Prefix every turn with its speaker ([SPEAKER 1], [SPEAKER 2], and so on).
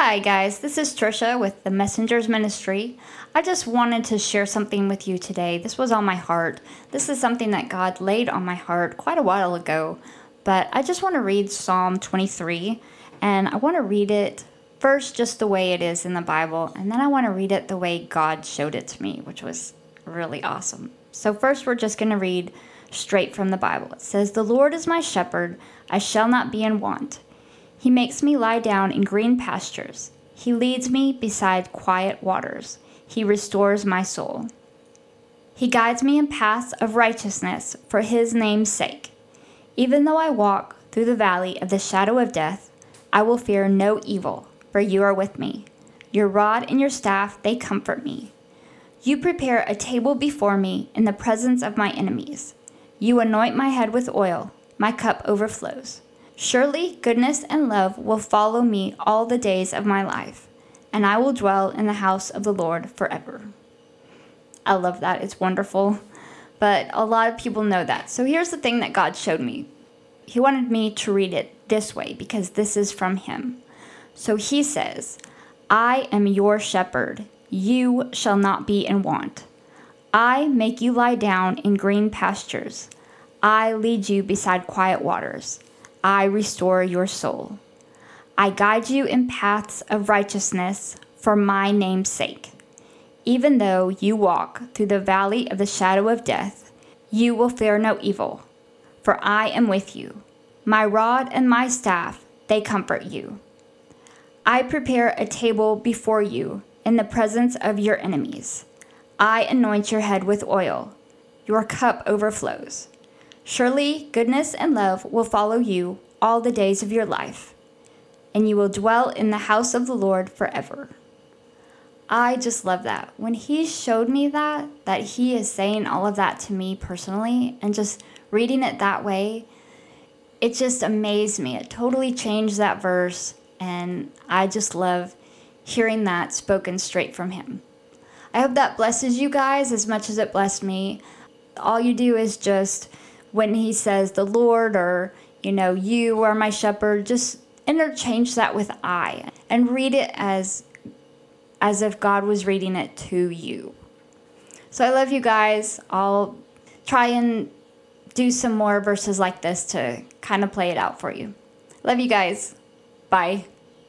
[SPEAKER 1] Hi, guys. This is Tricia with the Messengers Ministry. I just wanted to share something with you today. This was on my heart. This is something that God laid on my heart quite a while ago. But I just want to read Psalm 23, and I want to read it first just the way it is in the Bible, and then I want to read it the way God showed it to me, which was really awesome. So, first, we're just going to read straight from the Bible. It says, The Lord is my shepherd, I shall not be in want. He makes me lie down in green pastures. He leads me beside quiet waters. He restores my soul. He guides me in paths of righteousness for his name's sake. Even though I walk through the valley of the shadow of death, I will fear no evil, for you are with me. Your rod and your staff, they comfort me. You prepare a table before me in the presence of my enemies. You anoint my head with oil, my cup overflows. Surely goodness and love will follow me all the days of my life, and I will dwell in the house of the Lord forever. I love that. It's wonderful. But a lot of people know that. So here's the thing that God showed me. He wanted me to read it this way because this is from Him. So He says, I am your shepherd. You shall not be in want. I make you lie down in green pastures. I lead you beside quiet waters. I restore your soul. I guide you in paths of righteousness for my name's sake. Even though you walk through the valley of the shadow of death, you will fear no evil, for I am with you. My rod and my staff, they comfort you. I prepare a table before you in the presence of your enemies. I anoint your head with oil. Your cup overflows. Surely goodness and love will follow you all the days of your life, and you will dwell in the house of the Lord forever. I just love that. When he showed me that, that he is saying all of that to me personally, and just reading it that way, it just amazed me. It totally changed that verse, and I just love hearing that spoken straight from him. I hope that blesses you guys as much as it blessed me. All you do is just when he says the Lord or, you know, you are my shepherd, just interchange that with I and read it as as if God was reading it to you. So I love you guys. I'll try and do some more verses like this to kind of play it out for you. Love you guys. Bye.